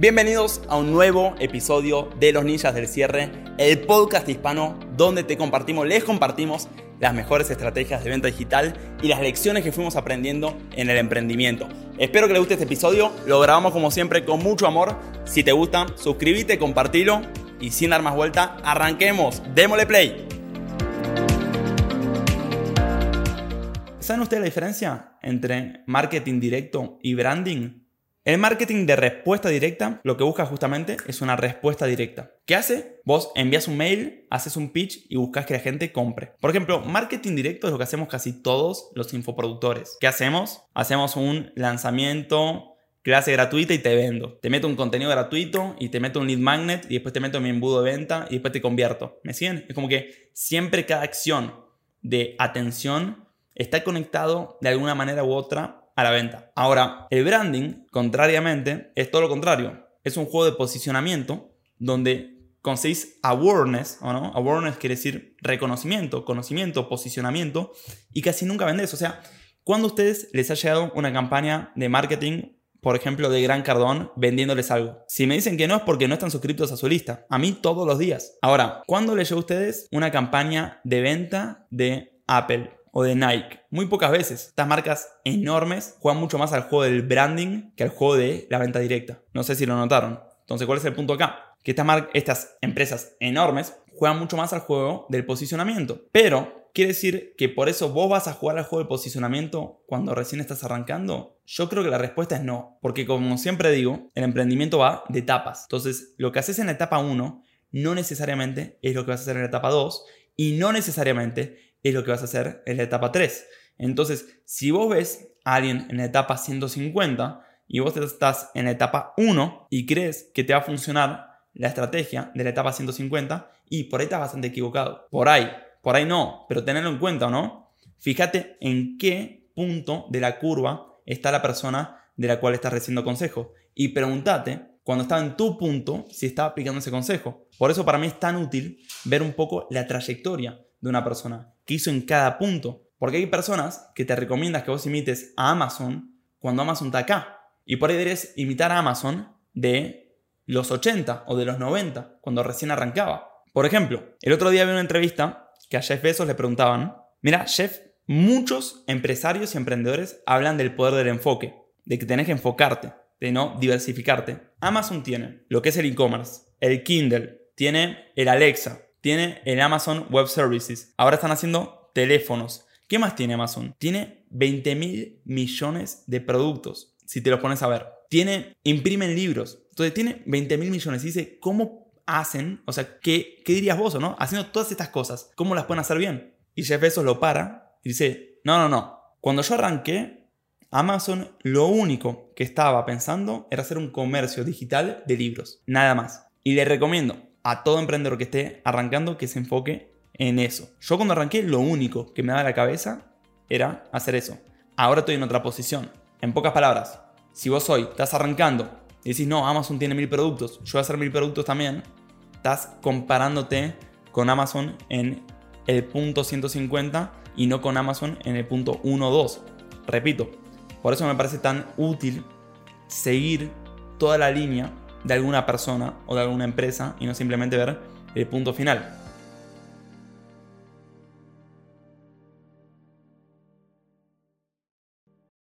Bienvenidos a un nuevo episodio de Los Ninjas del Cierre, el podcast hispano donde te compartimos, les compartimos las mejores estrategias de venta digital y las lecciones que fuimos aprendiendo en el emprendimiento. Espero que les guste este episodio, lo grabamos como siempre con mucho amor. Si te gusta, suscríbete, compartilo y sin dar más vuelta, arranquemos, démosle play. ¿Saben ustedes la diferencia entre marketing directo y branding? El marketing de respuesta directa lo que busca justamente es una respuesta directa. ¿Qué hace? Vos envías un mail, haces un pitch y buscas que la gente compre. Por ejemplo, marketing directo es lo que hacemos casi todos los infoproductores. ¿Qué hacemos? Hacemos un lanzamiento, clase gratuita y te vendo. Te meto un contenido gratuito y te meto un lead magnet y después te meto mi embudo de venta y después te convierto. ¿Me siguen? Es como que siempre cada acción de atención está conectado de alguna manera u otra a la venta. Ahora, el branding, contrariamente, es todo lo contrario. Es un juego de posicionamiento donde conseguís awareness, ¿o no? Awareness quiere decir reconocimiento, conocimiento, posicionamiento, y casi nunca vendés. O sea, cuando ustedes les ha llegado una campaña de marketing, por ejemplo, de Gran Cardón, vendiéndoles algo? Si me dicen que no es porque no están suscritos a su lista. A mí todos los días. Ahora, ¿cuándo les llegó a ustedes una campaña de venta de Apple? O de Nike. Muy pocas veces. Estas marcas enormes juegan mucho más al juego del branding que al juego de la venta directa. No sé si lo notaron. Entonces, ¿cuál es el punto acá? Que estas, estas empresas enormes juegan mucho más al juego del posicionamiento. Pero, ¿quiere decir que por eso vos vas a jugar al juego del posicionamiento cuando recién estás arrancando? Yo creo que la respuesta es no. Porque como siempre digo, el emprendimiento va de etapas. Entonces, lo que haces en la etapa 1 no necesariamente es lo que vas a hacer en la etapa 2 y no necesariamente es lo que vas a hacer en la etapa 3. Entonces, si vos ves a alguien en la etapa 150 y vos estás en la etapa 1 y crees que te va a funcionar la estrategia de la etapa 150 y por ahí estás bastante equivocado. Por ahí, por ahí no, pero tenerlo en cuenta, ¿o no? Fíjate en qué punto de la curva está la persona de la cual estás recibiendo consejo y pregúntate cuando estaba en tu punto si estaba aplicando ese consejo. Por eso para mí es tan útil ver un poco la trayectoria de una persona, qué hizo en cada punto. Porque hay personas que te recomiendas que vos imites a Amazon cuando Amazon está acá. Y por ahí deberías imitar a Amazon de los 80 o de los 90, cuando recién arrancaba. Por ejemplo, el otro día vi una entrevista que a Jeff Bezos le preguntaban, mira, Jeff, muchos empresarios y emprendedores hablan del poder del enfoque, de que tenés que enfocarte, de no diversificarte. Amazon tiene lo que es el e-commerce, el Kindle, tiene el Alexa, tiene el Amazon Web Services. Ahora están haciendo teléfonos. ¿Qué más tiene Amazon? Tiene 20 mil millones de productos, si te los pones a ver. Tiene, imprimen libros. Entonces tiene 20 mil millones. Y dice, ¿cómo hacen? O sea, ¿qué, ¿qué dirías vos no? Haciendo todas estas cosas, ¿cómo las pueden hacer bien? Y Jeff Bezos lo para y dice, no, no, no. Cuando yo arranqué, Amazon lo único que estaba pensando era hacer un comercio digital de libros. Nada más. Y le recomiendo, a todo emprendedor que esté arrancando que se enfoque en eso. Yo cuando arranqué lo único que me daba la cabeza era hacer eso. Ahora estoy en otra posición. En pocas palabras, si vos hoy estás arrancando y decís, no, Amazon tiene mil productos, yo voy a hacer mil productos también, estás comparándote con Amazon en el punto 150 y no con Amazon en el punto 1 2. Repito, por eso me parece tan útil seguir toda la línea de alguna persona o de alguna empresa y no simplemente ver el punto final.